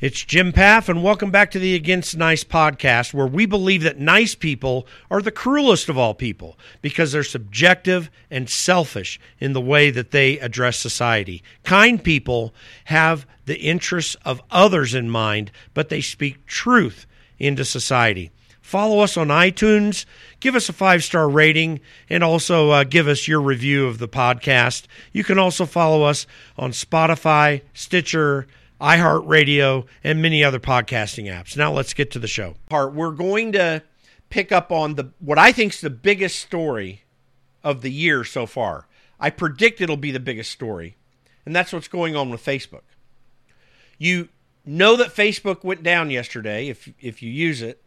It's Jim Pfaff, and welcome back to the Against Nice podcast, where we believe that nice people are the cruelest of all people because they're subjective and selfish in the way that they address society. Kind people have the interests of others in mind, but they speak truth into society. Follow us on iTunes, give us a five star rating, and also uh, give us your review of the podcast. You can also follow us on Spotify, Stitcher, iHeartRadio, and many other podcasting apps. Now let's get to the show. Part we're going to pick up on the what I think is the biggest story of the year so far. I predict it'll be the biggest story, and that's what's going on with Facebook. You know that Facebook went down yesterday if if you use it.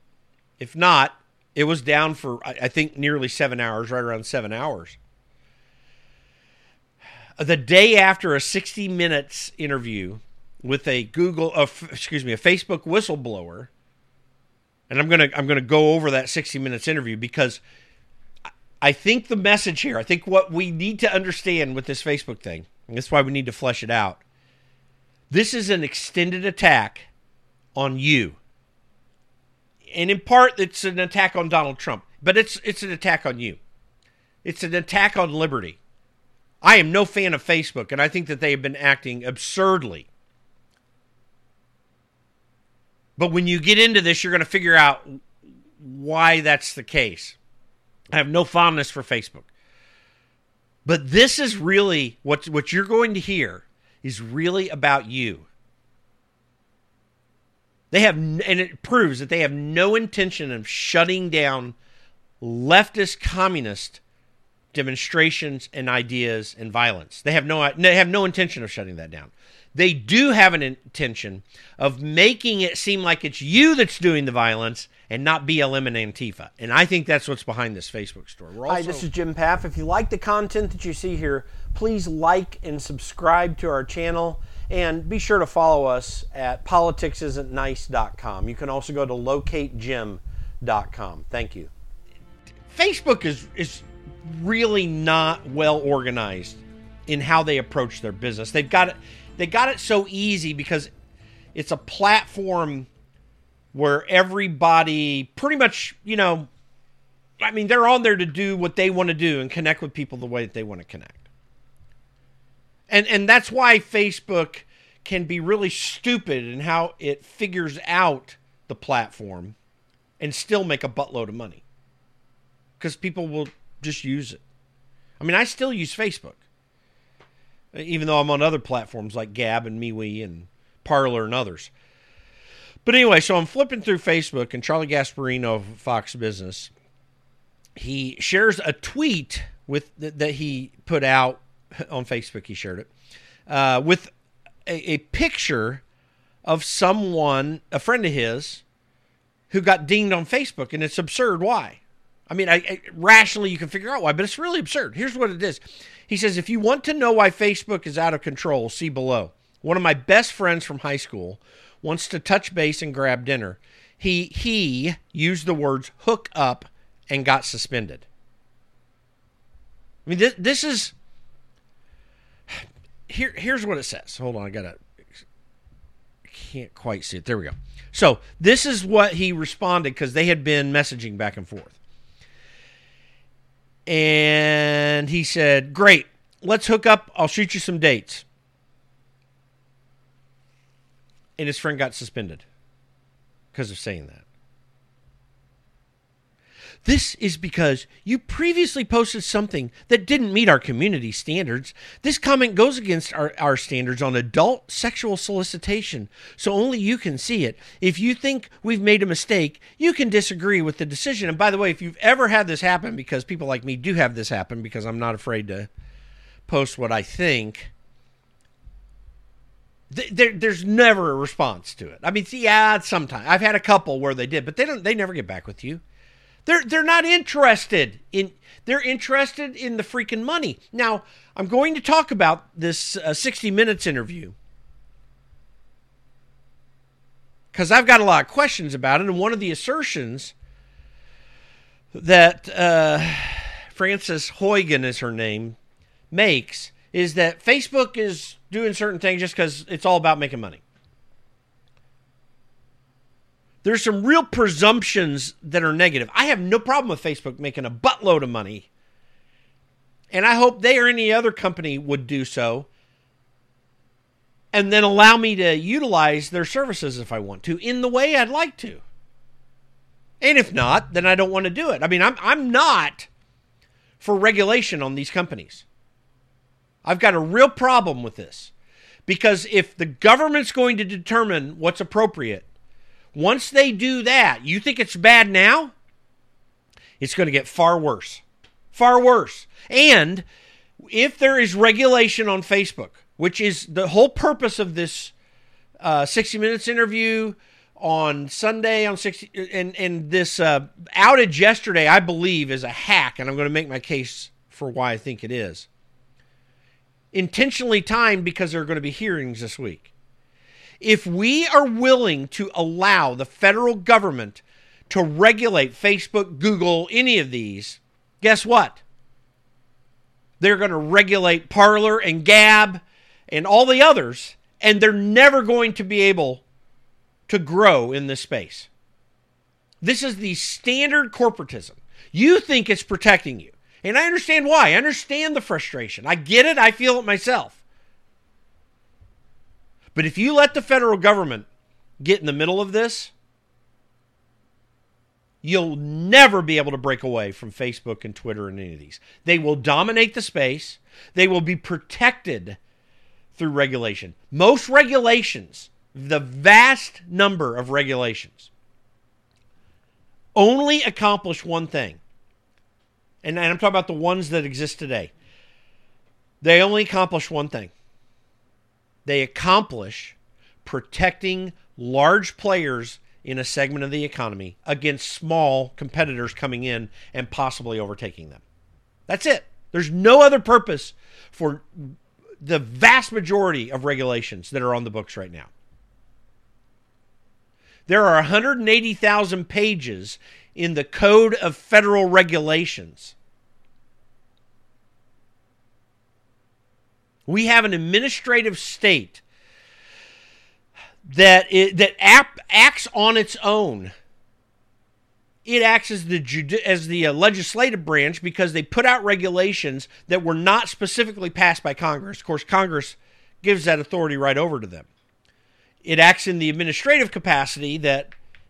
If not, it was down for I think nearly seven hours, right around seven hours. The day after a 60 minutes interview with a Google, uh, excuse me, a Facebook whistleblower, and I'm gonna I'm gonna go over that 60 minutes interview because I think the message here, I think what we need to understand with this Facebook thing, and that's why we need to flesh it out. This is an extended attack on you, and in part, it's an attack on Donald Trump, but it's it's an attack on you. It's an attack on liberty. I am no fan of Facebook, and I think that they have been acting absurdly but when you get into this, you're going to figure out why that's the case. I have no fondness for Facebook. But this is really what what you're going to hear is really about you. They have and it proves that they have no intention of shutting down leftist communist demonstrations and ideas and violence. They have no they have no intention of shutting that down they do have an intention of making it seem like it's you that's doing the violence and not BLM and Antifa. And I think that's what's behind this Facebook story. Also- Hi, this is Jim Pfaff. If you like the content that you see here, please like and subscribe to our channel. And be sure to follow us at politicsisn'tnice.com. You can also go to locatejim.com. Thank you. Facebook is, is really not well organized in how they approach their business. They've got it they got it so easy because it's a platform where everybody pretty much, you know, I mean, they're on there to do what they want to do and connect with people the way that they want to connect. And and that's why Facebook can be really stupid in how it figures out the platform and still make a buttload of money. Cuz people will just use it. I mean, I still use Facebook even though I'm on other platforms like Gab and MeWe and Parler and others. But anyway, so I'm flipping through Facebook, and Charlie Gasparino of Fox Business, he shares a tweet with that he put out on Facebook. He shared it uh, with a, a picture of someone, a friend of his, who got dinged on Facebook, and it's absurd. Why? I mean, I, I, rationally you can figure out why, but it's really absurd. Here's what it is. He says, if you want to know why Facebook is out of control, see below. One of my best friends from high school wants to touch base and grab dinner. He he used the words hook up and got suspended. I mean, this, this is here. Here's what it says. Hold on, I gotta. Can't quite see it. There we go. So this is what he responded because they had been messaging back and forth. And he said, Great, let's hook up. I'll shoot you some dates. And his friend got suspended because of saying that. This is because you previously posted something that didn't meet our community standards. This comment goes against our, our standards on adult sexual solicitation, so only you can see it. If you think we've made a mistake, you can disagree with the decision. And by the way, if you've ever had this happen, because people like me do have this happen because I'm not afraid to post what I think, there, there's never a response to it. I mean, see, yeah, sometimes I've had a couple where they did, but they don't. They never get back with you. They're they're not interested in they're interested in the freaking money. Now, I'm going to talk about this uh, 60 minutes interview cuz I've got a lot of questions about it and one of the assertions that uh, Frances Haugen is her name makes is that Facebook is doing certain things just cuz it's all about making money. There's some real presumptions that are negative. I have no problem with Facebook making a buttload of money. And I hope they or any other company would do so. And then allow me to utilize their services if I want to in the way I'd like to. And if not, then I don't want to do it. I mean, I'm I'm not for regulation on these companies. I've got a real problem with this. Because if the government's going to determine what's appropriate, once they do that, you think it's bad now? It's going to get far worse. Far worse. And if there is regulation on Facebook, which is the whole purpose of this uh, 60 Minutes interview on Sunday on 60, and, and this uh, outage yesterday, I believe, is a hack, and I'm going to make my case for why I think it is intentionally timed because there are going to be hearings this week. If we are willing to allow the federal government to regulate Facebook, Google, any of these, guess what? They're going to regulate Parler and Gab and all the others, and they're never going to be able to grow in this space. This is the standard corporatism. You think it's protecting you. And I understand why. I understand the frustration. I get it. I feel it myself. But if you let the federal government get in the middle of this, you'll never be able to break away from Facebook and Twitter and any of these. They will dominate the space, they will be protected through regulation. Most regulations, the vast number of regulations, only accomplish one thing and, I'm talking about the ones that exist today, they only accomplish one thing they accomplish protecting large players in a segment of the economy against small competitors coming in and possibly overtaking them. That's it. There's no other purpose for the vast majority of regulations that are on the books right now. There are 180,000 pages in the Code of Federal Regulations. We have an administrative state that it, that app acts on its own. It acts as the as the uh, legislative branch because they put out regulations that were not specifically passed by Congress. Of course, Congress gives that authority right over to them. It acts in the administrative capacity that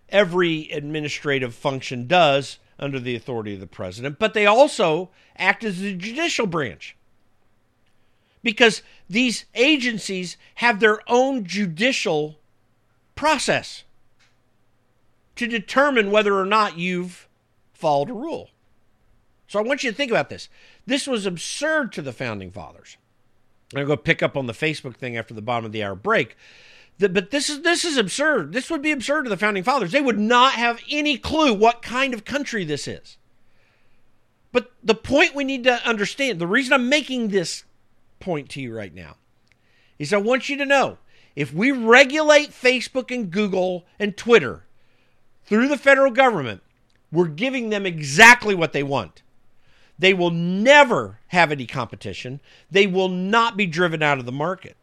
every administrative function does under the authority of the president, but they also act as the judicial branch. Because these agencies have their own judicial process to determine whether or not you've followed a rule. So I want you to think about this. This was absurd to the founding fathers. I'm going to go pick up on the Facebook thing after the bottom of the hour break but this is this is absurd. This would be absurd to the founding fathers. They would not have any clue what kind of country this is. But the point we need to understand, the reason I'm making this point to you right now, is I want you to know if we regulate Facebook and Google and Twitter through the federal government, we're giving them exactly what they want. They will never have any competition. They will not be driven out of the market.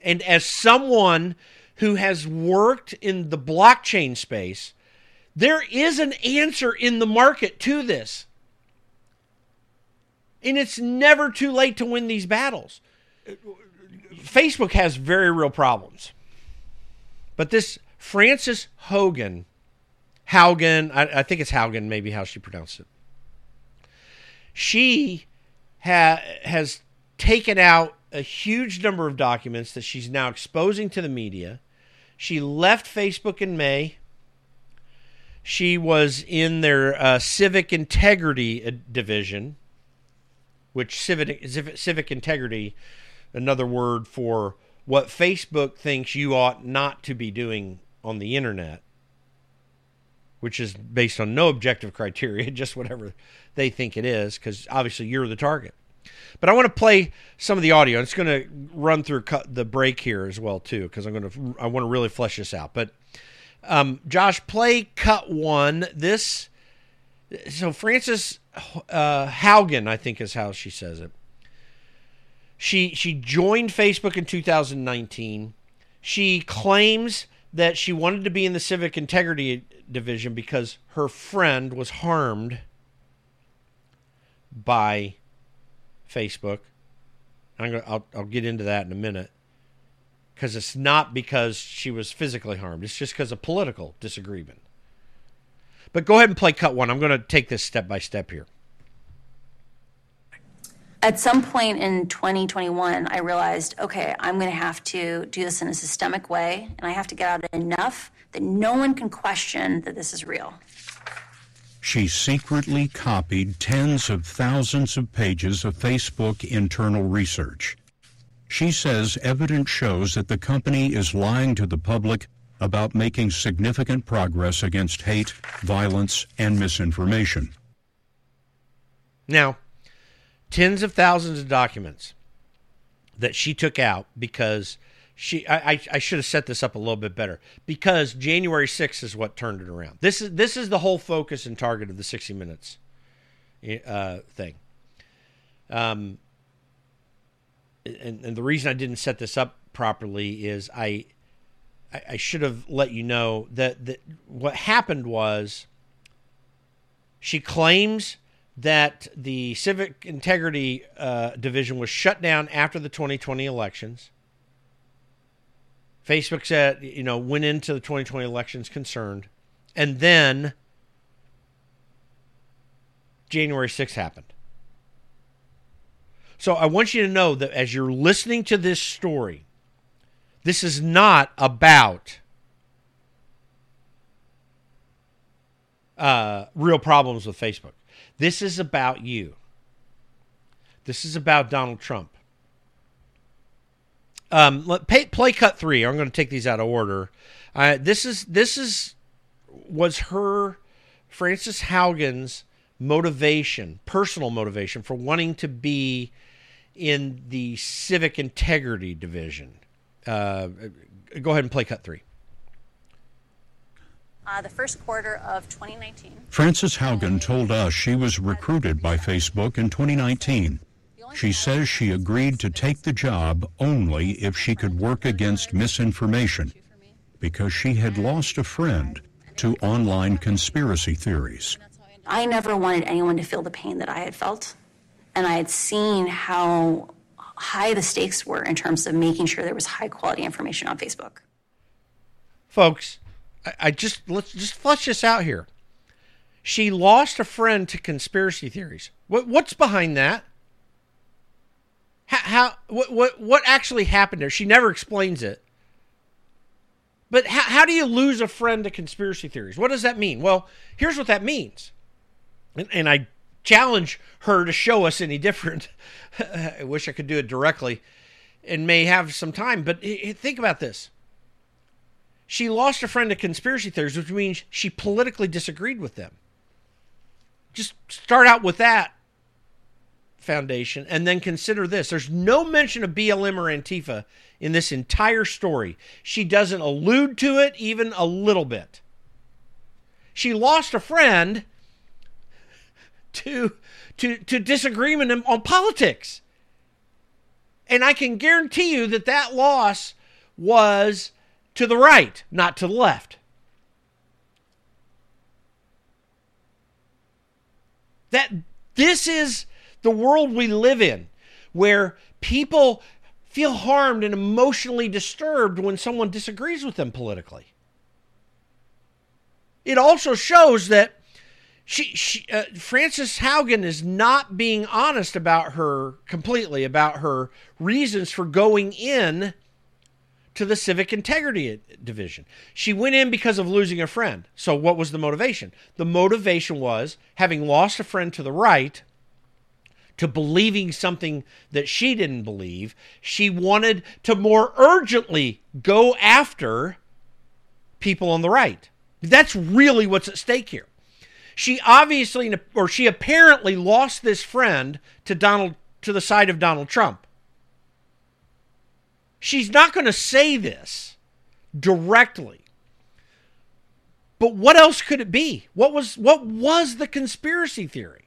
And as someone who has worked in the blockchain space, there is an answer in the market to this. And it's never too late to win these battles. Facebook has very real problems. But this Frances Hogan, Haugen, I, I think it's Haugen, maybe how she pronounced it. She ha, has taken out a huge number of documents that she's now exposing to the media. She left Facebook in May. She was in their uh, civic integrity uh, division, which civic, civic integrity, another word for what Facebook thinks you ought not to be doing on the internet, which is based on no objective criteria, just whatever they think it is, because obviously you're the target. But I want to play some of the audio. It's going to run through the break here as well too, because I'm going to I want to really flesh this out. But um, Josh, play cut one. This so Frances uh, Haugen, I think is how she says it. She she joined Facebook in 2019. She claims that she wanted to be in the civic integrity division because her friend was harmed by Facebook. I'm gonna, I'll, I'll get into that in a minute because it's not because she was physically harmed. It's just because of political disagreement. But go ahead and play cut one. I'm going to take this step by step here. At some point in 2021, I realized, okay, I'm going to have to do this in a systemic way, and I have to get out enough that no one can question that this is real. She secretly copied tens of thousands of pages of Facebook internal research. She says evidence shows that the company is lying to the public about making significant progress against hate, violence, and misinformation. Now, tens of thousands of documents that she took out because she I, I, should have set this up a little bit better because January 6th is what turned it around. This is this is the whole focus and target of the 60 minutes uh, thing. Um, and, and the reason I didn't set this up properly is I I, I should have let you know that, that what happened was she claims that the civic integrity uh, division was shut down after the 2020 elections. Facebook said, you know, went into the 2020 elections concerned. And then January 6th happened. So I want you to know that as you're listening to this story, this is not about uh, real problems with Facebook. This is about you. This is about Donald Trump. Um, let, pay, play cut three. I'm going to take these out of order. Uh, this is this is was her Frances Haugen's motivation, personal motivation for wanting to be in the civic integrity division. Uh, go ahead and play cut three. Uh, the first quarter of 2019. Frances Haugen told us she was recruited by Facebook in 2019. She says she agreed to take the job only if she could work against misinformation because she had lost a friend to online conspiracy theories. I never wanted anyone to feel the pain that I had felt. And I had seen how high the stakes were in terms of making sure there was high quality information on Facebook. Folks, I, I just let's just flesh this out here. She lost a friend to conspiracy theories. What what's behind that? How, how what what what actually happened there? She never explains it. But how, how do you lose a friend to conspiracy theories? What does that mean? Well, here's what that means. And, and I challenge her to show us any different. I wish I could do it directly and may have some time, but think about this. She lost a friend to conspiracy theories, which means she politically disagreed with them. Just start out with that foundation and then consider this. There's no mention of BLM or Antifa in this entire story. She doesn't allude to it even a little bit. She lost a friend to to to disagreement on politics. And I can guarantee you that that loss was to the right, not to the left. That this is the world we live in where people feel harmed and emotionally disturbed when someone disagrees with them politically. It also shows that she, she uh, Frances Haugen is not being honest about her completely about her reasons for going in to the civic integrity division. She went in because of losing a friend. So what was the motivation? The motivation was having lost a friend to the right to believing something that she didn't believe, she wanted to more urgently go after people on the right. That's really what's at stake here she obviously or she apparently lost this friend to Donald to the side of Donald Trump. She's not going to say this directly. But what else could it be? What was what was the conspiracy theory?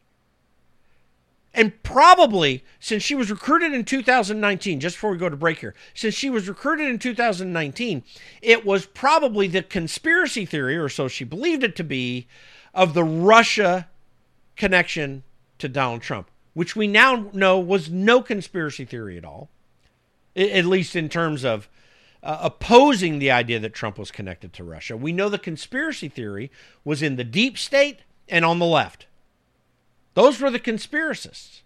And probably since she was recruited in 2019, just before we go to break here, since she was recruited in 2019, it was probably the conspiracy theory, or so she believed it to be, of the Russia connection to Donald Trump, which we now know was no conspiracy theory at all, at least in terms of uh, opposing the idea that Trump was connected to Russia. We know the conspiracy theory was in the deep state and on the left. Those were the conspiracists.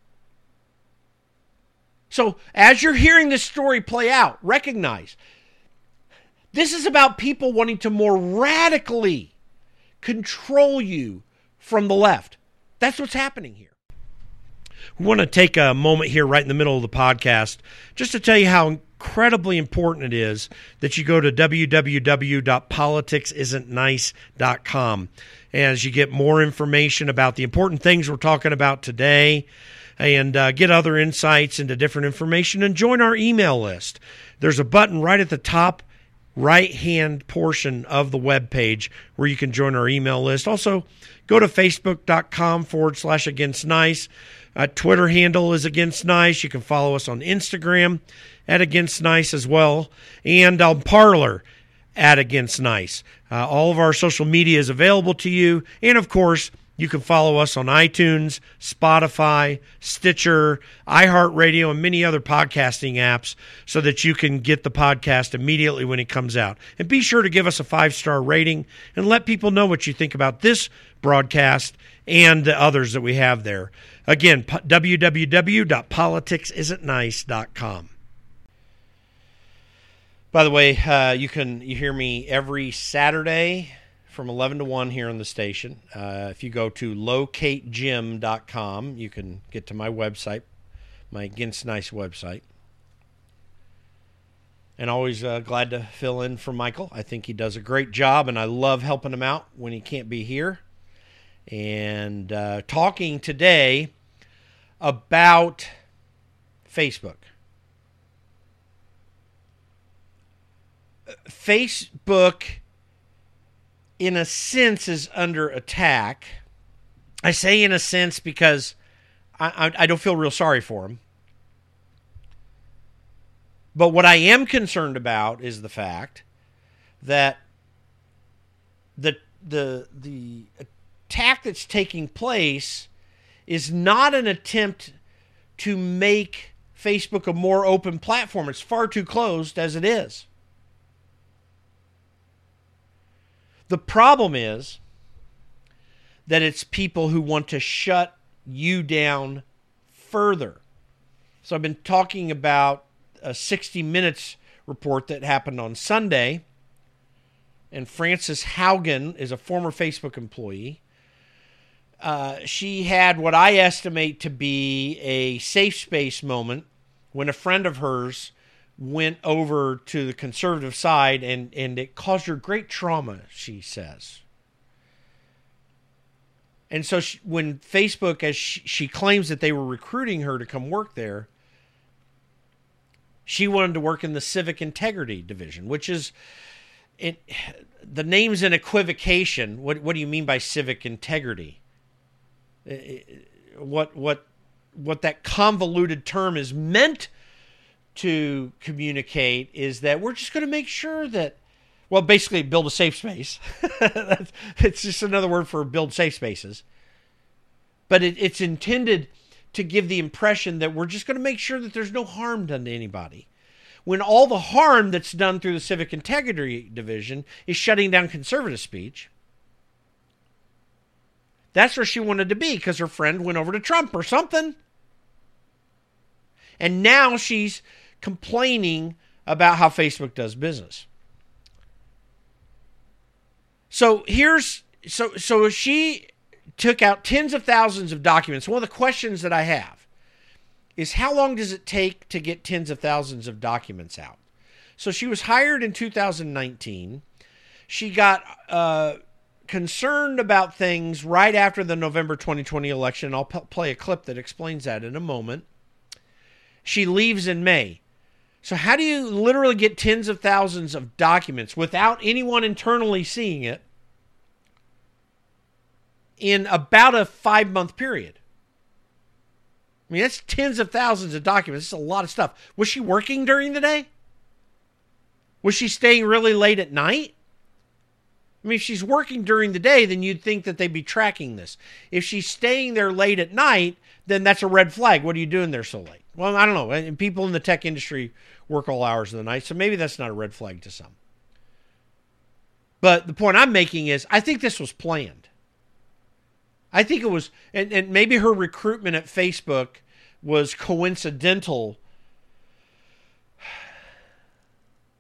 So, as you're hearing this story play out, recognize this is about people wanting to more radically control you from the left. That's what's happening here. We want to take a moment here, right in the middle of the podcast, just to tell you how incredibly important it is that you go to www.politicsisn'tnice.com as you get more information about the important things we're talking about today and uh, get other insights into different information and join our email list. There's a button right at the top right hand portion of the web page where you can join our email list. Also, go to facebook.com forward slash against nice. Uh, Twitter handle is against nice. You can follow us on Instagram at against nice as well, and on Parler at against nice. Uh, all of our social media is available to you, and of course, you can follow us on iTunes, Spotify, Stitcher, iHeartRadio, and many other podcasting apps so that you can get the podcast immediately when it comes out. And be sure to give us a five star rating and let people know what you think about this broadcast and the others that we have there. Again, www.politicsisn'tnice.com. By the way, uh, you can you hear me every Saturday from 11 to 1 here on the station. Uh, if you go to locatejim.com, you can get to my website, my Against Nice website. And always uh, glad to fill in for Michael. I think he does a great job, and I love helping him out when he can't be here. And uh, talking today about Facebook. Facebook, in a sense, is under attack. I say in a sense because I, I, I don't feel real sorry for him. But what I am concerned about is the fact that the the the attack that's taking place is not an attempt to make Facebook a more open platform. It's far too closed as it is. The problem is that it's people who want to shut you down further. So I've been talking about a 60 Minutes report that happened on Sunday. And Frances Haugen is a former Facebook employee. Uh, she had what I estimate to be a safe space moment when a friend of hers went over to the conservative side and, and it caused her great trauma, she says. And so she, when Facebook, as she, she claims that they were recruiting her to come work there, she wanted to work in the civic integrity division, which is it. The name's an equivocation. What what do you mean by civic integrity? Eh, eh, what what what that convoluted term is meant to communicate is that we're just going to make sure that, well, basically build a safe space. it's just another word for build safe spaces. But it, it's intended to give the impression that we're just going to make sure that there's no harm done to anybody. When all the harm that's done through the Civic Integrity Division is shutting down conservative speech. That's where she wanted to be because her friend went over to Trump or something. And now she's complaining about how Facebook does business. So here's so so she took out tens of thousands of documents. One of the questions that I have is how long does it take to get tens of thousands of documents out? So she was hired in 2019. She got uh, concerned about things right after the November 2020 election. I'll p- play a clip that explains that in a moment. She leaves in May. So, how do you literally get tens of thousands of documents without anyone internally seeing it in about a five month period? I mean, that's tens of thousands of documents. It's a lot of stuff. Was she working during the day? Was she staying really late at night? I mean, if she's working during the day, then you'd think that they'd be tracking this. If she's staying there late at night, then that's a red flag. What are you doing there so late? Well, I don't know. And people in the tech industry work all hours of the night, so maybe that's not a red flag to some. But the point I'm making is I think this was planned. I think it was, and, and maybe her recruitment at Facebook was coincidental.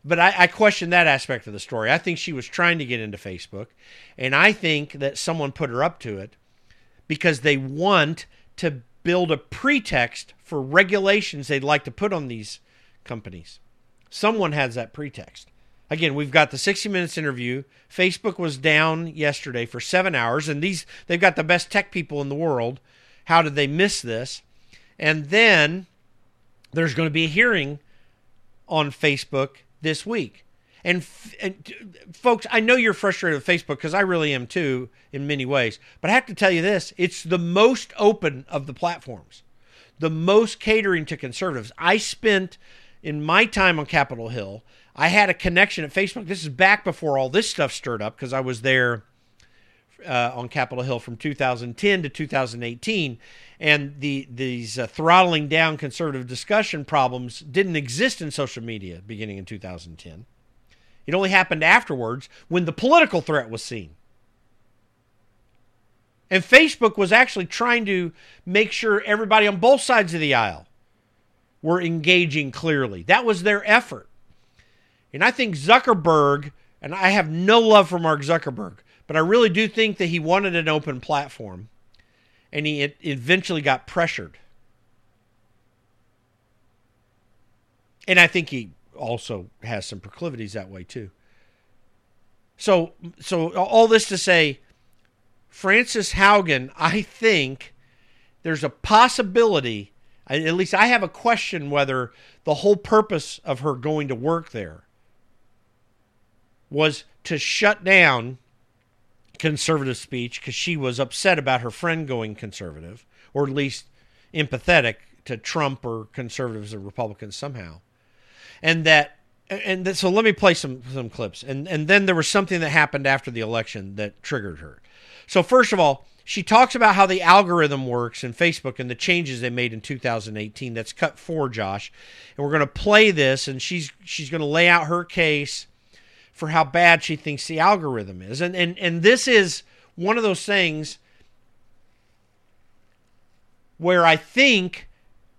But I, I question that aspect of the story. I think she was trying to get into Facebook, and I think that someone put her up to it because they want to build a pretext for regulations they'd like to put on these companies. Someone has that pretext. Again, we've got the 60 minutes interview. Facebook was down yesterday for 7 hours and these they've got the best tech people in the world. How did they miss this? And then there's going to be a hearing on Facebook this week. And, and folks, I know you're frustrated with Facebook because I really am too in many ways. But I have to tell you this it's the most open of the platforms, the most catering to conservatives. I spent in my time on Capitol Hill, I had a connection at Facebook. This is back before all this stuff stirred up because I was there uh, on Capitol Hill from 2010 to 2018, and the these uh, throttling down conservative discussion problems didn't exist in social media beginning in 2010. It only happened afterwards when the political threat was seen. And Facebook was actually trying to make sure everybody on both sides of the aisle were engaging clearly. That was their effort. And I think Zuckerberg, and I have no love for Mark Zuckerberg, but I really do think that he wanted an open platform and he eventually got pressured. And I think he also has some proclivities that way too. So so all this to say Frances Haugen, I think there's a possibility at least I have a question whether the whole purpose of her going to work there was to shut down conservative speech because she was upset about her friend going conservative, or at least empathetic to Trump or conservatives or Republicans somehow. And that and so let me play some some clips. And and then there was something that happened after the election that triggered her. So first of all, she talks about how the algorithm works in Facebook and the changes they made in 2018. That's cut four, Josh. And we're going to play this, and she's she's going to lay out her case for how bad she thinks the algorithm is. And and and this is one of those things where I think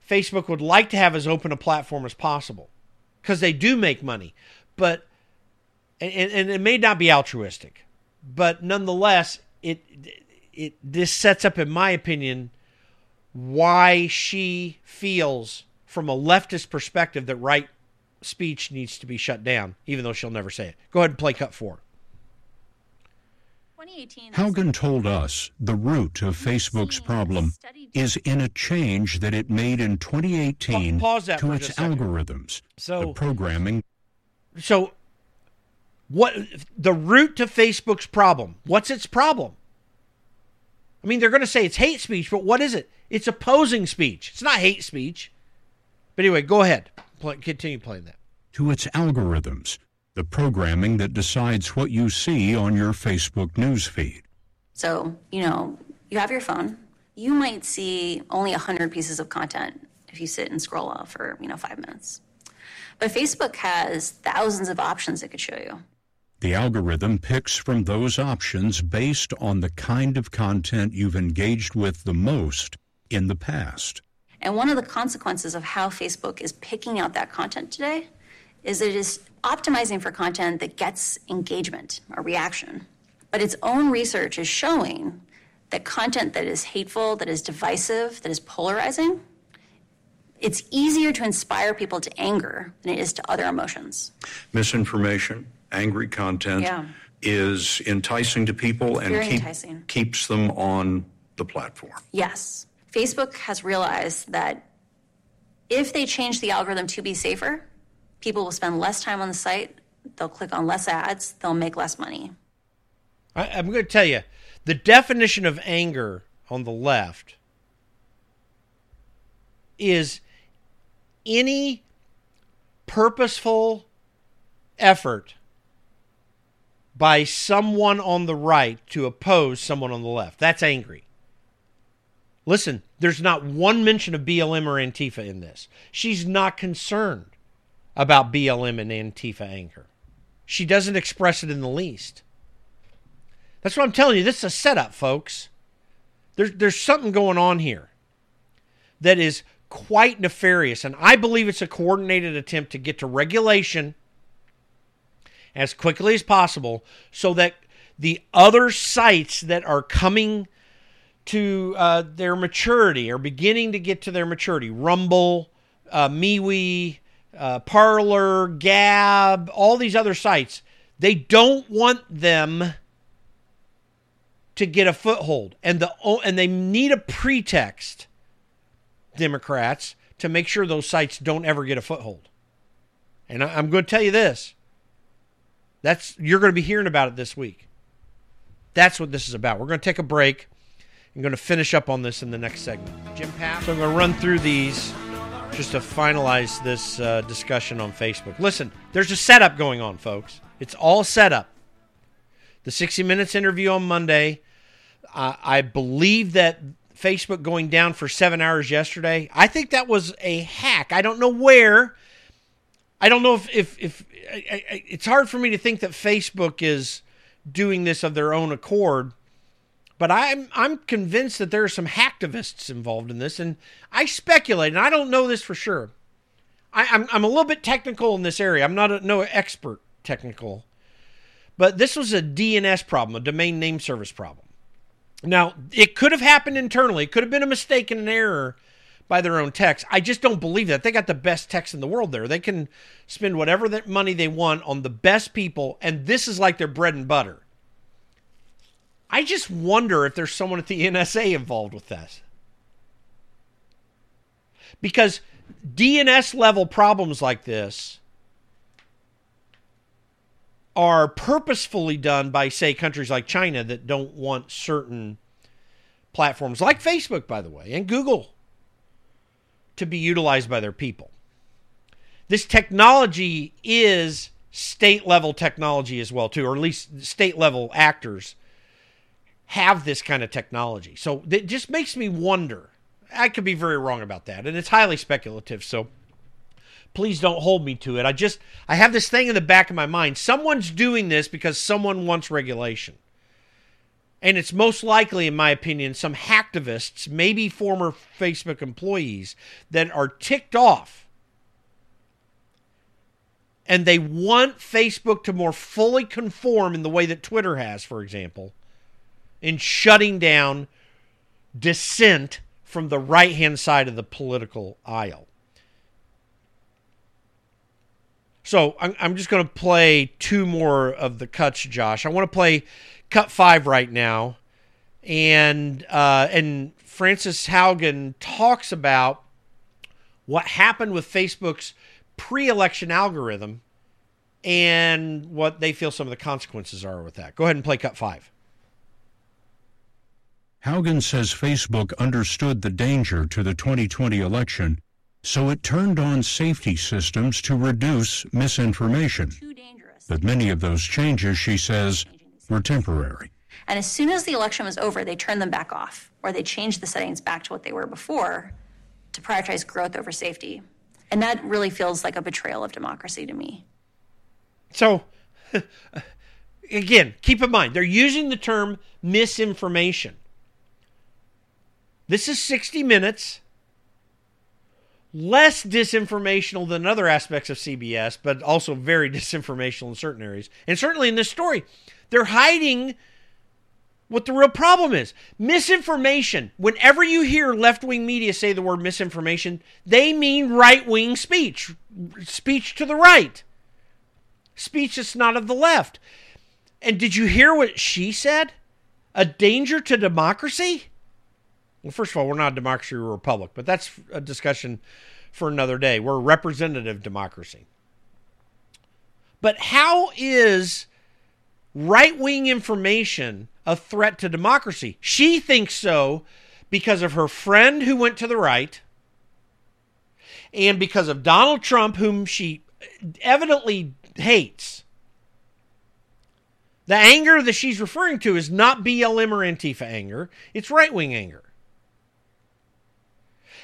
Facebook would like to have as open a platform as possible because they do make money, but and, and it may not be altruistic, but nonetheless, it it this sets up, in my opinion, why she feels from a leftist perspective that right speech needs to be shut down, even though she'll never say it. Go ahead and play cut four. Haugen told us the root of Facebook's problem is in a change that it made in 2018 to its algorithms, so, the programming. So, what the root to Facebook's problem? What's its problem? I mean, they're going to say it's hate speech, but what is it? It's opposing speech. It's not hate speech. But anyway, go ahead. Play, continue playing that. To its algorithms, the programming that decides what you see on your Facebook news feed. So, you know, you have your phone. You might see only 100 pieces of content if you sit and scroll off for, you know, five minutes. But Facebook has thousands of options it could show you. The algorithm picks from those options based on the kind of content you've engaged with the most in the past. And one of the consequences of how Facebook is picking out that content today is that it is optimizing for content that gets engagement or reaction. But its own research is showing that content that is hateful, that is divisive, that is polarizing, it's easier to inspire people to anger than it is to other emotions. Misinformation, angry content yeah. is enticing to people and keep, keeps them on the platform. Yes. Facebook has realized that if they change the algorithm to be safer, people will spend less time on the site, they'll click on less ads, they'll make less money. I, I'm going to tell you the definition of anger on the left is any purposeful effort by someone on the right to oppose someone on the left. That's angry. Listen, there's not one mention of BLM or Antifa in this. She's not concerned about BLM and Antifa anger. She doesn't express it in the least. That's what I'm telling you. This is a setup, folks. There's, there's something going on here that is quite nefarious. And I believe it's a coordinated attempt to get to regulation as quickly as possible so that the other sites that are coming to uh, their maturity are beginning to get to their maturity rumble uh, MeWe, uh, Parler gab all these other sites they don't want them to get a foothold and the and they need a pretext democrats to make sure those sites don't ever get a foothold and I, i'm going to tell you this that's you're going to be hearing about it this week. That's what this is about. We're going to take a break. I'm going to finish up on this in the next segment. Jim Pfaff. So I'm going to run through these just to finalize this uh, discussion on Facebook. Listen, there's a setup going on, folks. It's all set up. The 60 Minutes interview on Monday. Uh, I believe that Facebook going down for seven hours yesterday. I think that was a hack. I don't know where. I don't know if if if I, I, it's hard for me to think that Facebook is doing this of their own accord, but I'm I'm convinced that there are some hacktivists involved in this, and I speculate, and I don't know this for sure. I, am I'm, I'm a little bit technical in this area. I'm not a, no expert technical, but this was a DNS problem, a domain name service problem. Now it could have happened internally. It could have been a mistake and an error by their own techs. I just don't believe that. They got the best techs in the world there. They can spend whatever that money they want on the best people, and this is like their bread and butter. I just wonder if there's someone at the NSA involved with this. Because DNS level problems like this are purposefully done by, say, countries like China that don't want certain platforms, like Facebook, by the way, and Google to be utilized by their people. This technology is state level technology as well too or at least state level actors have this kind of technology. So it just makes me wonder. I could be very wrong about that and it's highly speculative. So please don't hold me to it. I just I have this thing in the back of my mind. Someone's doing this because someone wants regulation. And it's most likely, in my opinion, some hacktivists, maybe former Facebook employees, that are ticked off. And they want Facebook to more fully conform in the way that Twitter has, for example, in shutting down dissent from the right hand side of the political aisle. So I'm, just going to play two more of the cuts, Josh. I want to play cut five right now, and uh, and Frances Haugen talks about what happened with Facebook's pre-election algorithm and what they feel some of the consequences are with that. Go ahead and play cut five. Haugen says Facebook understood the danger to the 2020 election, so it turned on safety systems to reduce misinformation. But many of those changes, she says, were temporary. And as soon as the election was over, they turned them back off, or they changed the settings back to what they were before to prioritize growth over safety. And that really feels like a betrayal of democracy to me. So, again, keep in mind, they're using the term misinformation. This is 60 minutes, less disinformational than other aspects of CBS, but also very disinformational in certain areas. And certainly in this story, they're hiding what the real problem is. Misinformation. Whenever you hear left wing media say the word misinformation, they mean right wing speech, speech to the right, speech that's not of the left. And did you hear what she said? A danger to democracy? Well, first of all, we're not a democracy, we're a republic, but that's a discussion for another day. We're a representative democracy. But how is right wing information a threat to democracy? She thinks so because of her friend who went to the right and because of Donald Trump, whom she evidently hates. The anger that she's referring to is not BLM or Antifa anger, it's right wing anger.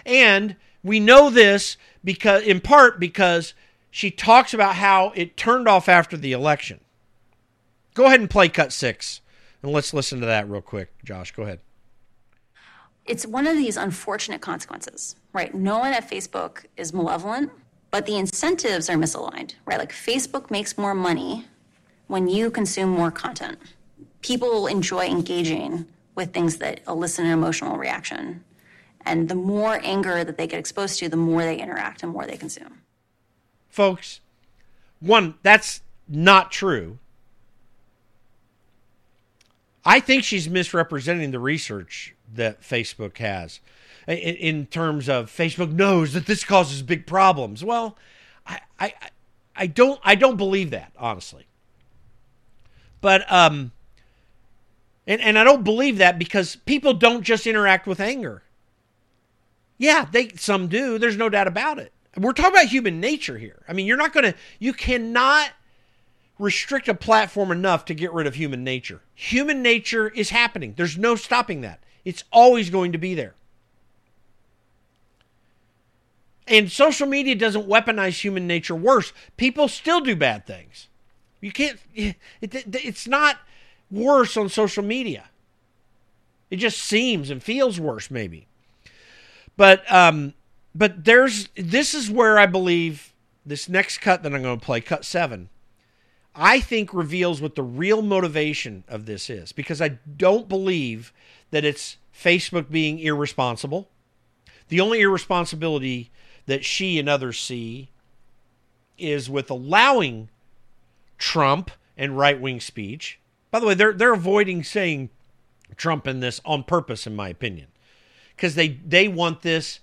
And we know this because in part because she talks about how it turned off after the election. Go ahead and play cut 6 and let's listen to that real quick. Josh, go ahead. It's one of these unfortunate consequences, right? No one at Facebook is malevolent, but the incentives are misaligned, right? Like Facebook makes more money when you consume more content. People enjoy engaging with things that elicit an emotional reaction. And the more anger that they get exposed to, the more they interact and more they consume. Folks, one, that's not true. I think she's misrepresenting the research that Facebook has in, in, terms of Facebook knows that this causes big problems. Well, I, I, I don't, I don't believe that honestly. But um, and and I don't believe that because people don't just interact with anger. Yeah, they some do. There's no doubt about it. We're talking about human nature here. I mean, you're not going to you cannot restrict a platform enough to get rid of human nature. Human nature is happening. There's no stopping that. It's always going to be there. And social media doesn't weaponize human nature worse. People still do bad things. You can't, it, it, it's not worse on social media. It just seems and feels worse, maybe. But, um, but there's, this is where I believe this next cut that I'm going to play, cut seven, I think reveals what the real motivation of this is because I don't believe that it's Facebook being irresponsible. The only irresponsibility that she and others see is with allowing Trump and right wing speech. By the way, they're they're avoiding saying Trump in this on purpose, in my opinion, because they they want this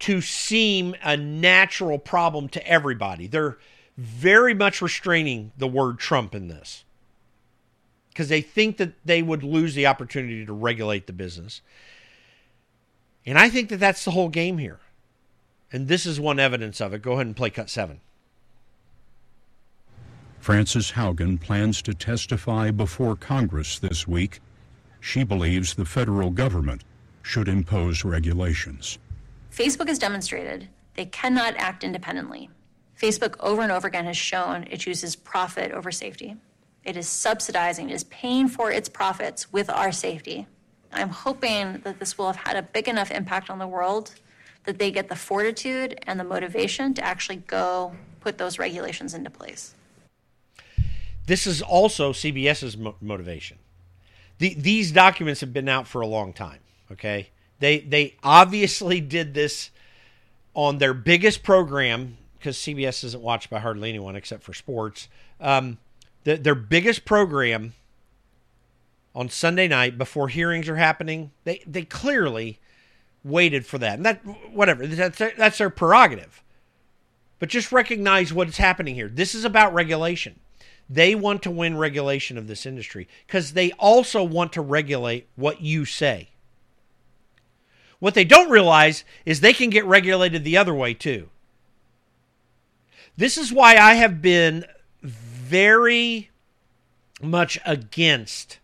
to seem a natural problem to everybody. They're very much restraining the word Trump in this because they think that they would lose the opportunity to regulate the business. And I think that that's the whole game here. And this is one evidence of it. Go ahead and play cut seven. Frances Haugen plans to testify before Congress this week. She believes the federal government should impose regulations. Facebook has demonstrated they cannot act independently. Facebook over and over again has shown it chooses profit over safety. It is subsidizing, it is paying for its profits with our safety. I'm hoping that this will have had a big enough impact on the world that they get the fortitude and the motivation to actually go put those regulations into place. This is also CBS's mo- motivation. The, these documents have been out for a long time. Okay, they they obviously did this on their biggest program because CBS isn't watched by hardly anyone except for sports. Um, the, their biggest program on Sunday night before hearings are happening, they they clearly waited for that, and that whatever that's their, that's their prerogative. But just recognize what's happening here. This is about regulation. They want to win regulation of this industry because they also want to regulate what you say. What they don't realize is they can get regulated the other way too. This is why I have been very much against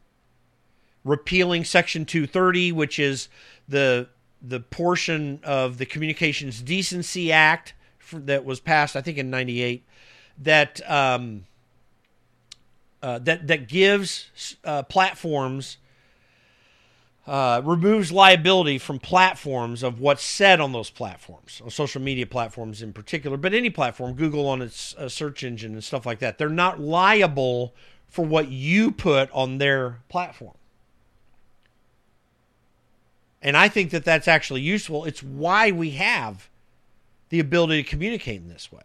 repealing Section 230, which is the the portion of the Communications Decency Act that was passed, I think, in '98, that um, uh, that that gives uh, platforms uh, removes liability from platforms of what's said on those platforms, on social media platforms in particular, but any platform, Google on its uh, search engine and stuff like that. They're not liable for what you put on their platform. And I think that that's actually useful. It's why we have the ability to communicate in this way.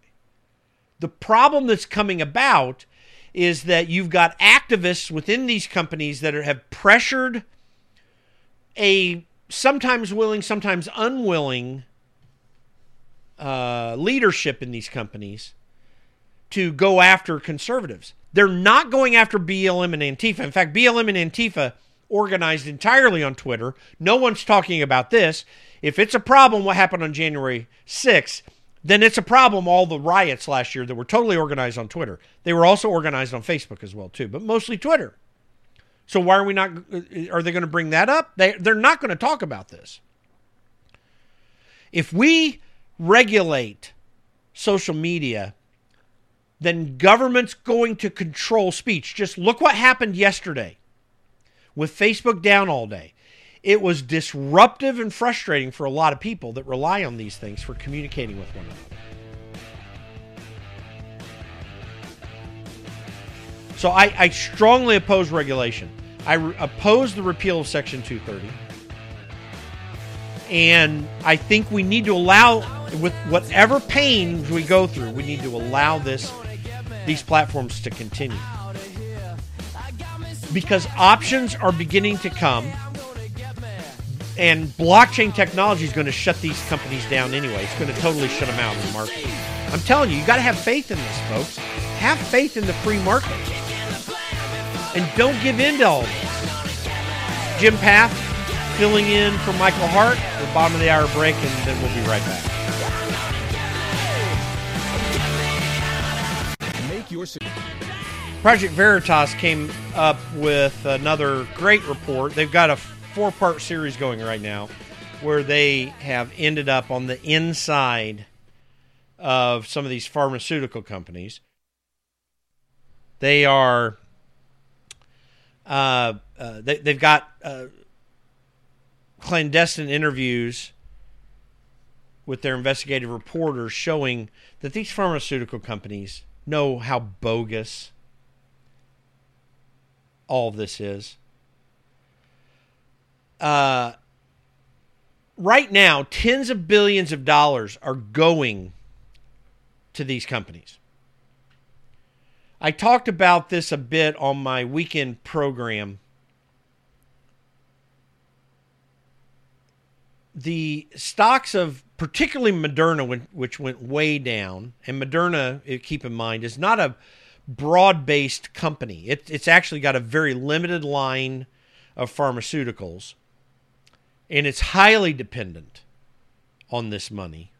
The problem that's coming about is that you've got activists within these companies that are, have pressured a sometimes willing, sometimes unwilling uh, leadership in these companies to go after conservatives. They're not going after BLM and Antifa. In fact, BLM and Antifa organized entirely on Twitter. No one's talking about this. If it's a problem, what happened on January 6th, then it's a problem. All the riots last year that were totally organized on Twitter, they were also organized on Facebook as well too, but mostly Twitter. So why are we not? Are they going to bring that up? They they're not going to talk about this. If we regulate social media, then government's going to control speech. Just look what happened yesterday with Facebook down all day. It was disruptive and frustrating for a lot of people that rely on these things for communicating with one another. So I, I strongly oppose regulation. I re- oppose the repeal of Section 230. And I think we need to allow, with whatever pain we go through, we need to allow this these platforms to continue. Because options are beginning to come, and blockchain technology is going to shut these companies down anyway. It's going to totally shut them out in the market. I'm telling you, you got to have faith in this, folks. Have faith in the free market. And don't give in to all this. Jim Pfaff filling in for Michael Hart. The bottom of the hour break, and then we'll be right back. Make your Project Veritas came up with another great report. They've got a four part series going right now where they have ended up on the inside of some of these pharmaceutical companies. They are uh, uh, they, they've got uh, clandestine interviews with their investigative reporters showing that these pharmaceutical companies know how bogus all this is. Uh, right now, tens of billions of dollars are going to these companies. I talked about this a bit on my weekend program. The stocks of particularly Moderna, which went way down, and Moderna, eh, keep in mind, is not a broad based company. It, it's actually got a very limited line of pharmaceuticals, and it's highly dependent on this money.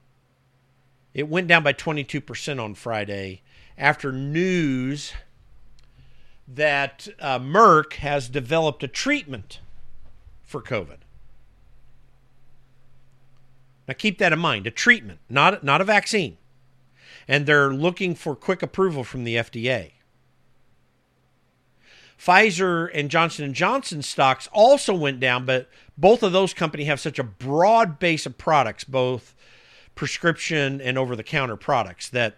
It went down by 22% on Friday after news that uh, Merck has developed a treatment for COVID. Now keep that in mind, a treatment, not not a vaccine. And they're looking for quick approval from the FDA. Pfizer and Johnson & Johnson stocks also went down, but both of those companies have such a broad base of products, both prescription and over the counter products that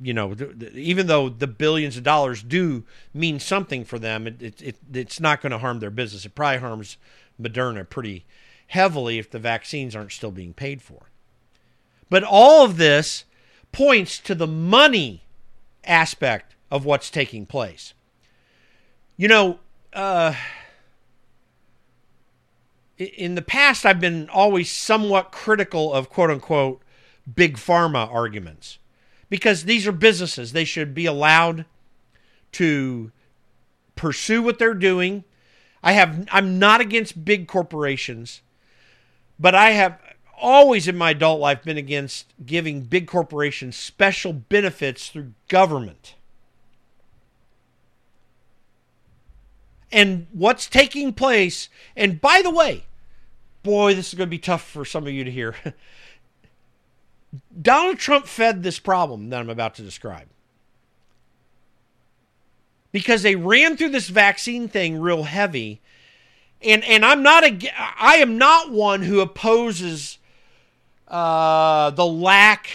you know, even though the billions of dollars do mean something for them, it, it, it it's not going to harm their business. It probably harms Moderna pretty heavily if the vaccines aren't still being paid for. But all of this points to the money aspect of what's taking place. You know, uh, in the past, I've been always somewhat critical of quote unquote big pharma arguments because these are businesses. They should be allowed to pursue what they're doing. I have I'm not against big corporations, but I have always in my adult life been against giving big corporations special benefits through government. And what's taking place, and by the way, boy, this is going to be tough for some of you to hear. Donald Trump fed this problem that I'm about to describe. Because they ran through this vaccine thing real heavy. And and I'm not a I am not one who opposes uh, the lack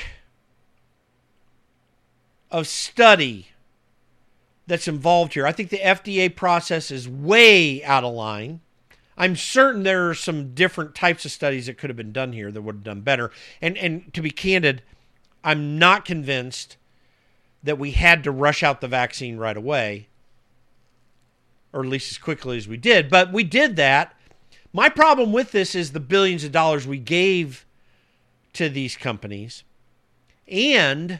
of study that's involved here. I think the FDA process is way out of line. I'm certain there are some different types of studies that could have been done here that would have done better. And and to be candid, I'm not convinced that we had to rush out the vaccine right away, or at least as quickly as we did. But we did that. My problem with this is the billions of dollars we gave to these companies and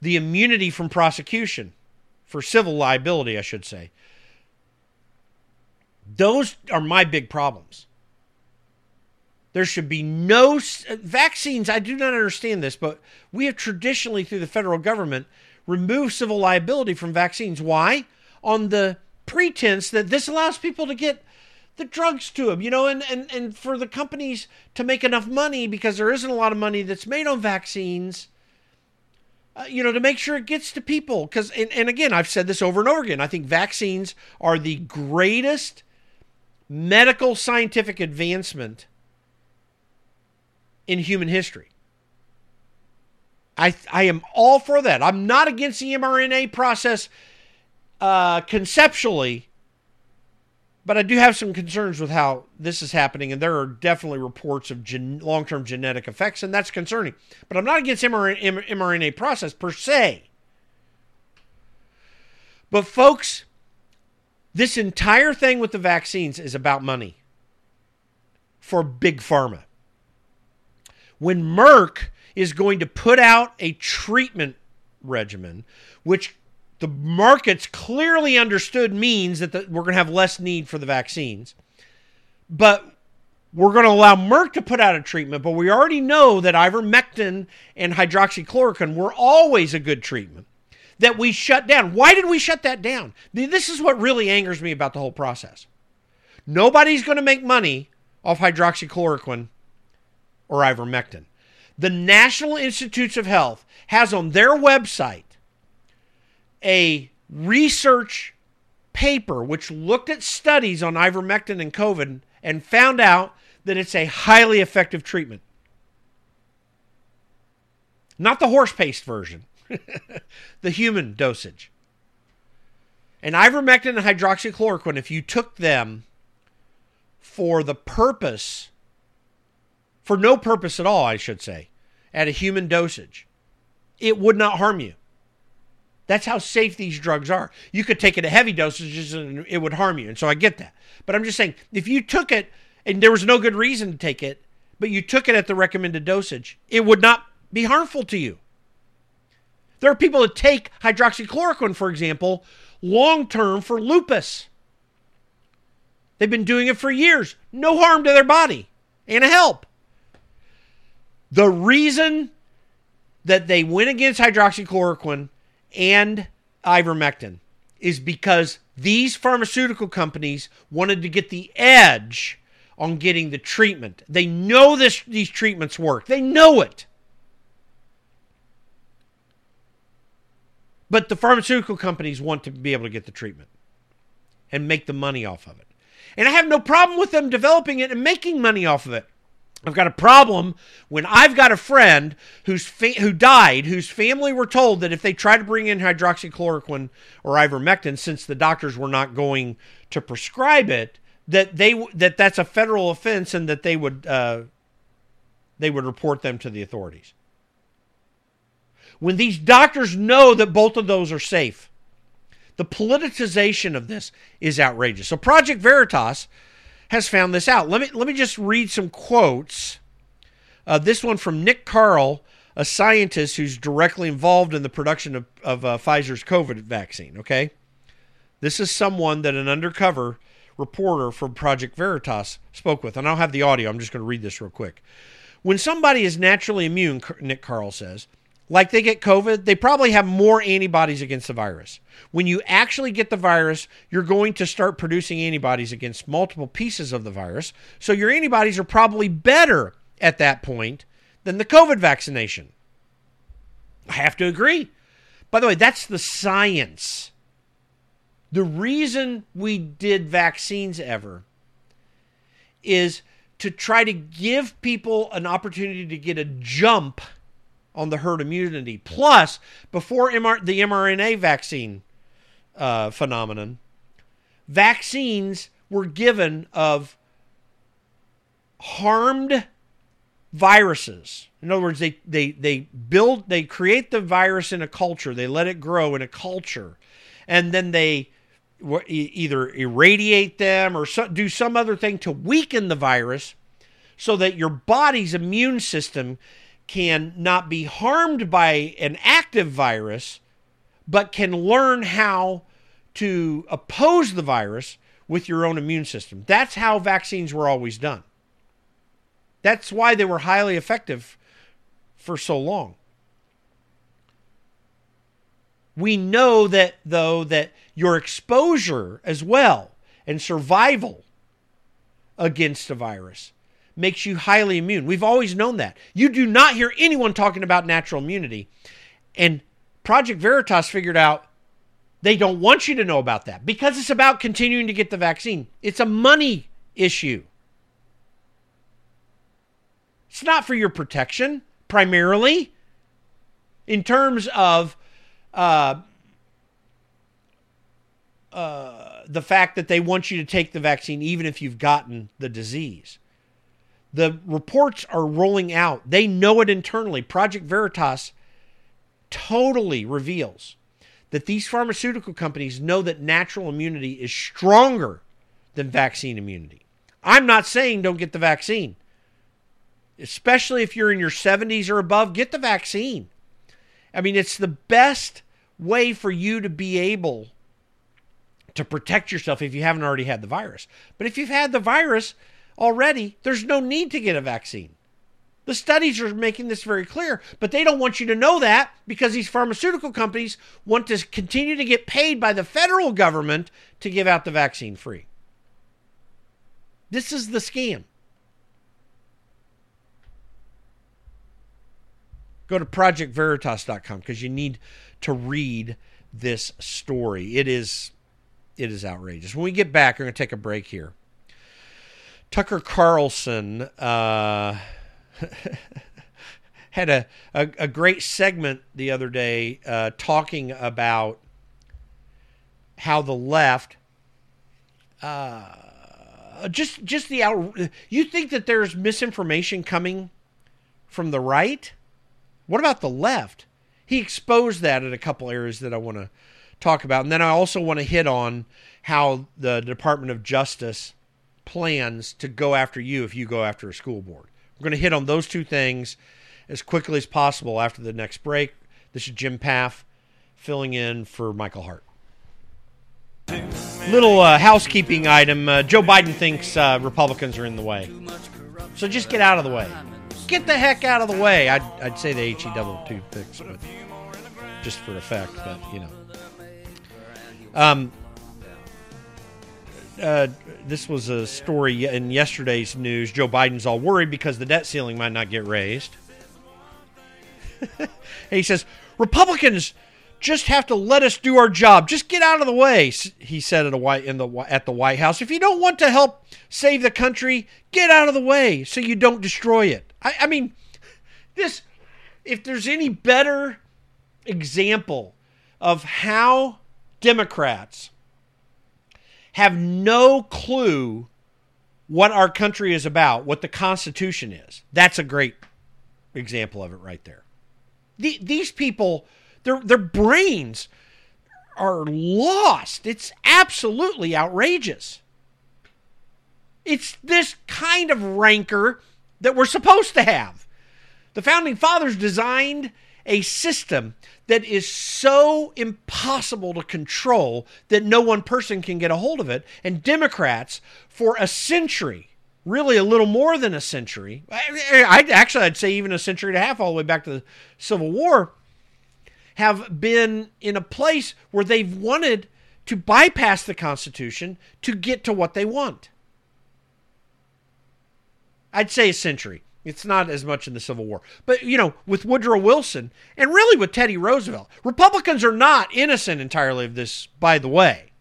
the immunity from prosecution for civil liability, I should say. Those are my big problems. There should be no vaccines. I do not understand this, but we have traditionally, through the federal government, removed civil liability from vaccines. Why? On the pretense that this allows people to get the drugs to them, you know, and, and, and for the companies to make enough money because there isn't a lot of money that's made on vaccines, uh, you know, to make sure it gets to people. Because, and, and again, I've said this over and over again. I think vaccines are the greatest medical scientific advancement in human history. I, I am all for that. I'm not against the mRNA process uh, conceptually but I do have some concerns with how this is happening, and there are definitely reports of gen- long term genetic effects, and that's concerning. But I'm not against mRNA, mRNA process per se. But, folks, this entire thing with the vaccines is about money for Big Pharma. When Merck is going to put out a treatment regimen, which the markets clearly understood means that the, we're going to have less need for the vaccines. But we're going to allow Merck to put out a treatment, but we already know that ivermectin and hydroxychloroquine were always a good treatment that we shut down. Why did we shut that down? This is what really angers me about the whole process. Nobody's going to make money off hydroxychloroquine or ivermectin. The National Institutes of Health has on their website a research paper which looked at studies on ivermectin and COVID and found out that it's a highly effective treatment. Not the horse paste version, the human dosage. And ivermectin and hydroxychloroquine, if you took them for the purpose, for no purpose at all, I should say, at a human dosage, it would not harm you. That's how safe these drugs are. You could take it at heavy dosages and it would harm you. And so I get that. But I'm just saying, if you took it and there was no good reason to take it, but you took it at the recommended dosage, it would not be harmful to you. There are people that take hydroxychloroquine, for example, long term for lupus. They've been doing it for years. No harm to their body and a help. The reason that they went against hydroxychloroquine and ivermectin is because these pharmaceutical companies wanted to get the edge on getting the treatment. They know this these treatments work. They know it. But the pharmaceutical companies want to be able to get the treatment and make the money off of it. And I have no problem with them developing it and making money off of it. I've got a problem when I've got a friend who's fa- who died, whose family were told that if they tried to bring in hydroxychloroquine or ivermectin, since the doctors were not going to prescribe it, that they that that's a federal offense and that they would uh, they would report them to the authorities. When these doctors know that both of those are safe, the politicization of this is outrageous. So Project Veritas has found this out. Let me let me just read some quotes. Uh, this one from Nick Karl, a scientist who's directly involved in the production of, of uh, Pfizer's COVID vaccine. Okay, this is someone that an undercover reporter from Project Veritas spoke with, and I'll have the audio. I'm just going to read this real quick. When somebody is naturally immune, Nick Karl says, like they get COVID, they probably have more antibodies against the virus. When you actually get the virus, you're going to start producing antibodies against multiple pieces of the virus. So your antibodies are probably better at that point than the COVID vaccination. I have to agree. By the way, that's the science. The reason we did vaccines ever is to try to give people an opportunity to get a jump on the herd immunity. Plus, before MR, the mRNA vaccine uh, phenomenon, vaccines were given of harmed viruses. In other words, they, they, they build, they create the virus in a culture, they let it grow in a culture, and then they either irradiate them or so, do some other thing to weaken the virus so that your body's immune system can not be harmed by an active virus, but can learn how to oppose the virus with your own immune system. That's how vaccines were always done. That's why they were highly effective for so long. We know that, though, that your exposure as well and survival against a virus makes you highly immune. We've always known that. You do not hear anyone talking about natural immunity. And Project Veritas figured out they don't want you to know about that because it's about continuing to get the vaccine. It's a money issue. It's not for your protection primarily in terms of uh, uh, the fact that they want you to take the vaccine even if you've gotten the disease. The reports are rolling out. They know it internally. Project Veritas totally reveals that these pharmaceutical companies know that natural immunity is stronger than vaccine immunity. I'm not saying don't get the vaccine, especially if you're in your 70s or above, get the vaccine. I mean, it's the best way for you to be able to protect yourself if you haven't already had the virus. But if you've had the virus already, there's no need to get a vaccine. The studies are making this very clear, but they don't want you to know that because these pharmaceutical companies want to continue to get paid by the federal government to give out the vaccine free. This is the scam. Go to projectveritas.com because you need to read this story. It is it is outrageous. When we get back, we're going to take a break here. Tucker Carlson uh, had a, a, a, great segment the other day uh, talking about how the left uh, just just the out you think that there's misinformation coming from the right? What about the left? He exposed that in a couple areas that i want to talk about. And then i also want to hit on how the department of justice plans to go after you if you go after a school board we're going to hit on those two things as quickly as possible after the next break this is jim Pfaff filling in for michael hart Little uh, housekeeping item. Uh, Joe Biden thinks uh, Republicans are in the way. So just get out of the way. Get the heck out of the way. I'd, I'd say the HE double toothpicks, but just for effect, but you know. Um, uh, this was a story in yesterday's news. Joe Biden's all worried because the debt ceiling might not get raised. he says Republicans just have to let us do our job. Just get out of the way, he said at, white, the, at the White House. If you don't want to help save the country, get out of the way so you don't destroy it. I, I mean, this, if there's any better example of how Democrats have no clue what our country is about, what the Constitution is, that's a great example of it right there. The, these people their their brains are lost. It's absolutely outrageous. It's this kind of rancor that we're supposed to have. The founding fathers designed a system that is so impossible to control that no one person can get a hold of it. And Democrats, for a century, really a little more than a century, I, actually I'd say even a century and a half, all the way back to the Civil War, have been in a place where they've wanted to bypass the Constitution to get to what they want. I'd say a century. It's not as much in the Civil War. But, you know, with Woodrow Wilson and really with Teddy Roosevelt, Republicans are not innocent entirely of this, by the way.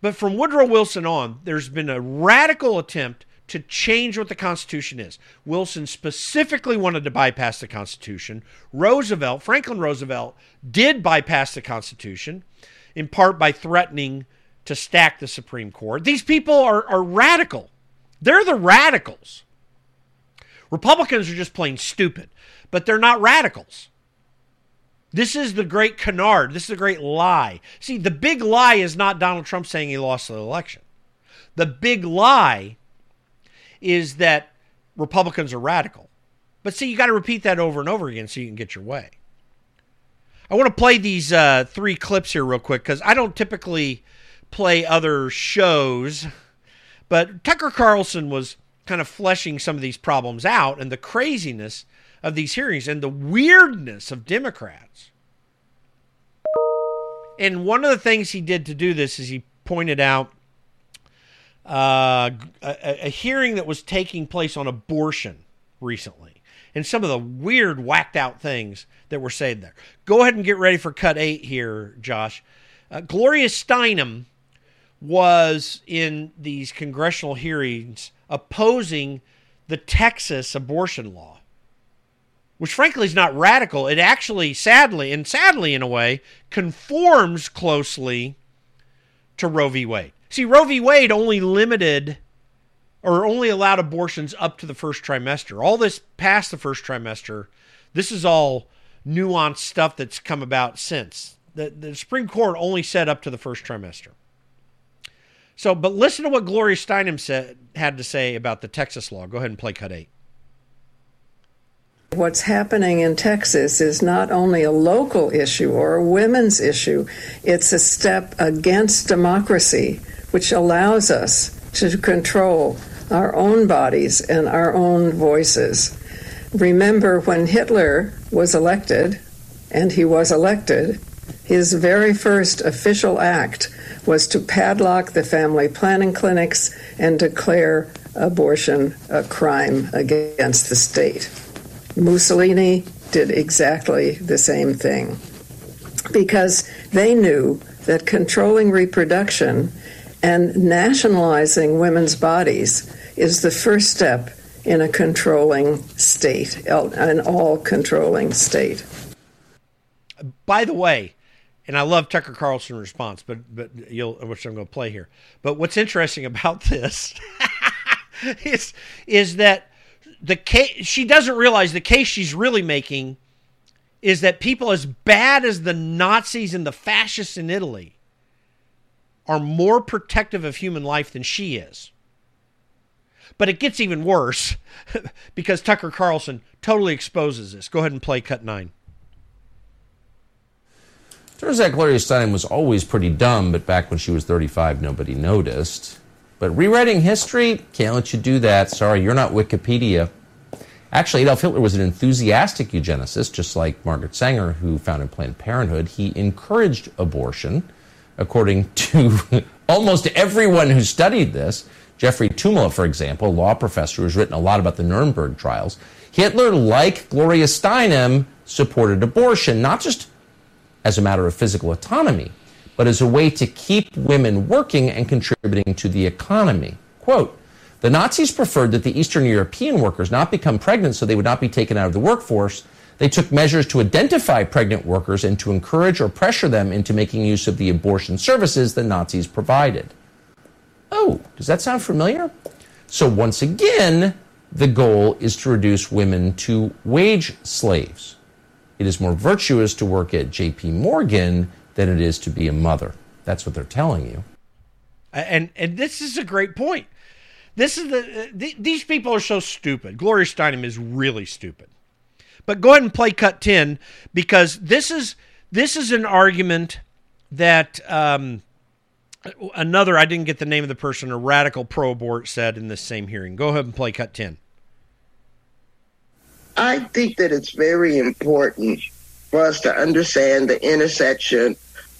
But from Woodrow Wilson on, there's been a radical attempt to change what the Constitution is. Wilson specifically wanted to bypass the Constitution. Roosevelt, Franklin Roosevelt, did bypass the Constitution, in part by threatening to stack the Supreme Court. These people are, are radical. They're the radicals. Republicans are just plain stupid, but they're not radicals. This is the great canard. This is the great lie. See, the big lie is not Donald Trump saying he lost the election. The big lie is that Republicans are radical. But see, you got to repeat that over and over again so you can get your way. I want to play these uh, three clips here real quick because I don't typically play other shows, But Tucker Carlson was kind of fleshing some of these problems out and the craziness of these hearings and the weirdness of Democrats. And one of the things he did to do this is he pointed out uh, a, a hearing that was taking place on abortion recently and some of the weird, whacked out things that were said there. Go ahead and get ready for cut eight here, Josh. Uh, Gloria Steinem was in these congressional hearings opposing the Texas abortion law, which frankly is not radical. It actually, sadly, and sadly in a way, conforms closely to Roe v. Wade. See, Roe v. Wade only limited or only allowed abortions up to the first trimester. All this past the first trimester, this is all nuanced stuff that's come about since. The, the Supreme Court only said up to the first trimester. So, but listen to what Gloria Steinem said had to say about the Texas law. Go ahead and play cut eight. What's happening in Texas is not only a local issue or a women's issue, it's a step against democracy, which allows us to control our own bodies and our own voices. Remember when Hitler was elected, and he was elected, his very first official act was to padlock the family planning clinics and declare abortion a crime against the state. Mussolini did exactly the same thing because they knew that controlling reproduction and nationalizing women's bodies is the first step in a controlling state, an all controlling state. By the way, and I love Tucker Carlson's response, but but you'll which I'm going to play here. But what's interesting about this is is that the case she doesn't realize the case she's really making is that people as bad as the Nazis and the fascists in Italy are more protective of human life than she is. But it gets even worse because Tucker Carlson totally exposes this. Go ahead and play cut nine. Turns out Gloria Steinem was always pretty dumb, but back when she was 35, nobody noticed. But rewriting history, can't let you do that. Sorry, you're not Wikipedia. Actually, Adolf Hitler was an enthusiastic eugenicist, just like Margaret Sanger, who founded Planned Parenthood. He encouraged abortion, according to almost everyone who studied this. Jeffrey Tuomala, for example, a law professor who's written a lot about the Nuremberg trials. Hitler, like Gloria Steinem, supported abortion, not just as a matter of physical autonomy, but as a way to keep women working and contributing to the economy. Quote, the Nazis preferred that the Eastern European workers not become pregnant so they would not be taken out of the workforce. They took measures to identify pregnant workers and to encourage or pressure them into making use of the abortion services the Nazis provided. Oh, does that sound familiar? So, once again, the goal is to reduce women to wage slaves. It is more virtuous to work at JP Morgan than it is to be a mother. That's what they're telling you. And and this is a great point. This is the, the these people are so stupid. Gloria Steinem is really stupid. But go ahead and play cut 10 because this is this is an argument that um, another I didn't get the name of the person a radical pro abort said in this same hearing. Go ahead and play cut 10. I think that it's very important for us to understand the intersection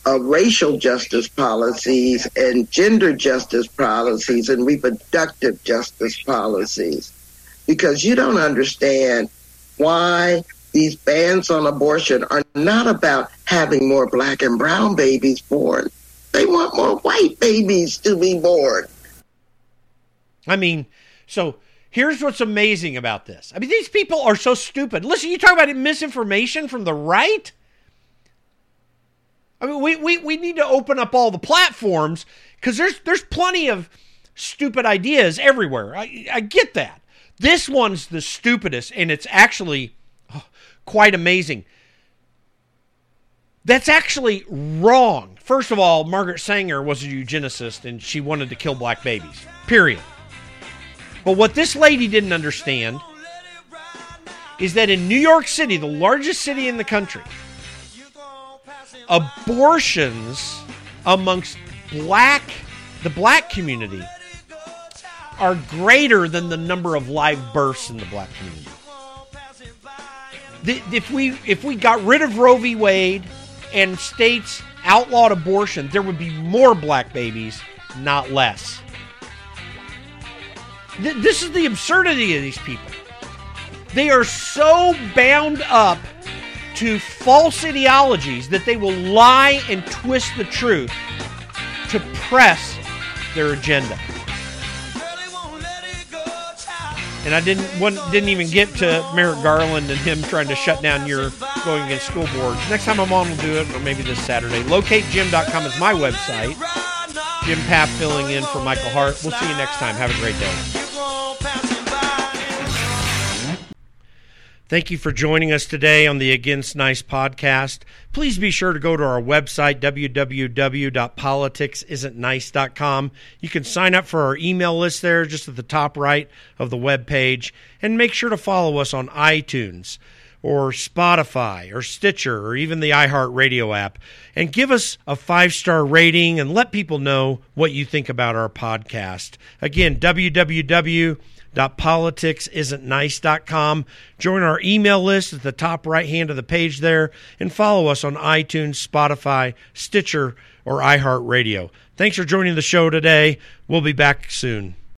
of racial justice policies and gender justice policies and reproductive justice policies because you don't understand why these bans on abortion are not about having more black and brown babies born. They want more white babies to be born. I mean, so Here's what's amazing about this. I mean, these people are so stupid. Listen, you talk about misinformation from the right. I mean, we, we, we need to open up all the platforms because there's there's plenty of stupid ideas everywhere. I, I get that. This one's the stupidest, and it's actually oh, quite amazing. That's actually wrong. First of all, Margaret Sanger was a eugenicist and she wanted to kill black babies. Period. But what this lady didn't understand is that in New York City, the largest city in the country, abortions amongst black the black community are greater than the number of live births in the black community. If we if we got rid of Roe v. Wade and states outlawed abortion, there would be more black babies, not less. This is the absurdity of these people. They are so bound up to false ideologies that they will lie and twist the truth to press their agenda. And I didn't one, didn't even get to Merrick Garland and him trying to shut down your going against school boards. Next time I'm on, we'll do it, or maybe this Saturday. LocateJim.com is my website. Jim Pfaff filling in for Michael Hart. We'll see you next time. Have a great day. Thank you for joining us today on the Against Nice podcast. Please be sure to go to our website, www.politicsisn'tnice.com. You can sign up for our email list there just at the top right of the web page. And make sure to follow us on iTunes or Spotify or Stitcher or even the iHeartRadio app. And give us a five star rating and let people know what you think about our podcast. Again, www politicsisn'tnice.com. Join our email list at the top right hand of the page there and follow us on iTunes, Spotify, Stitcher, or iHeartRadio. Thanks for joining the show today. We'll be back soon.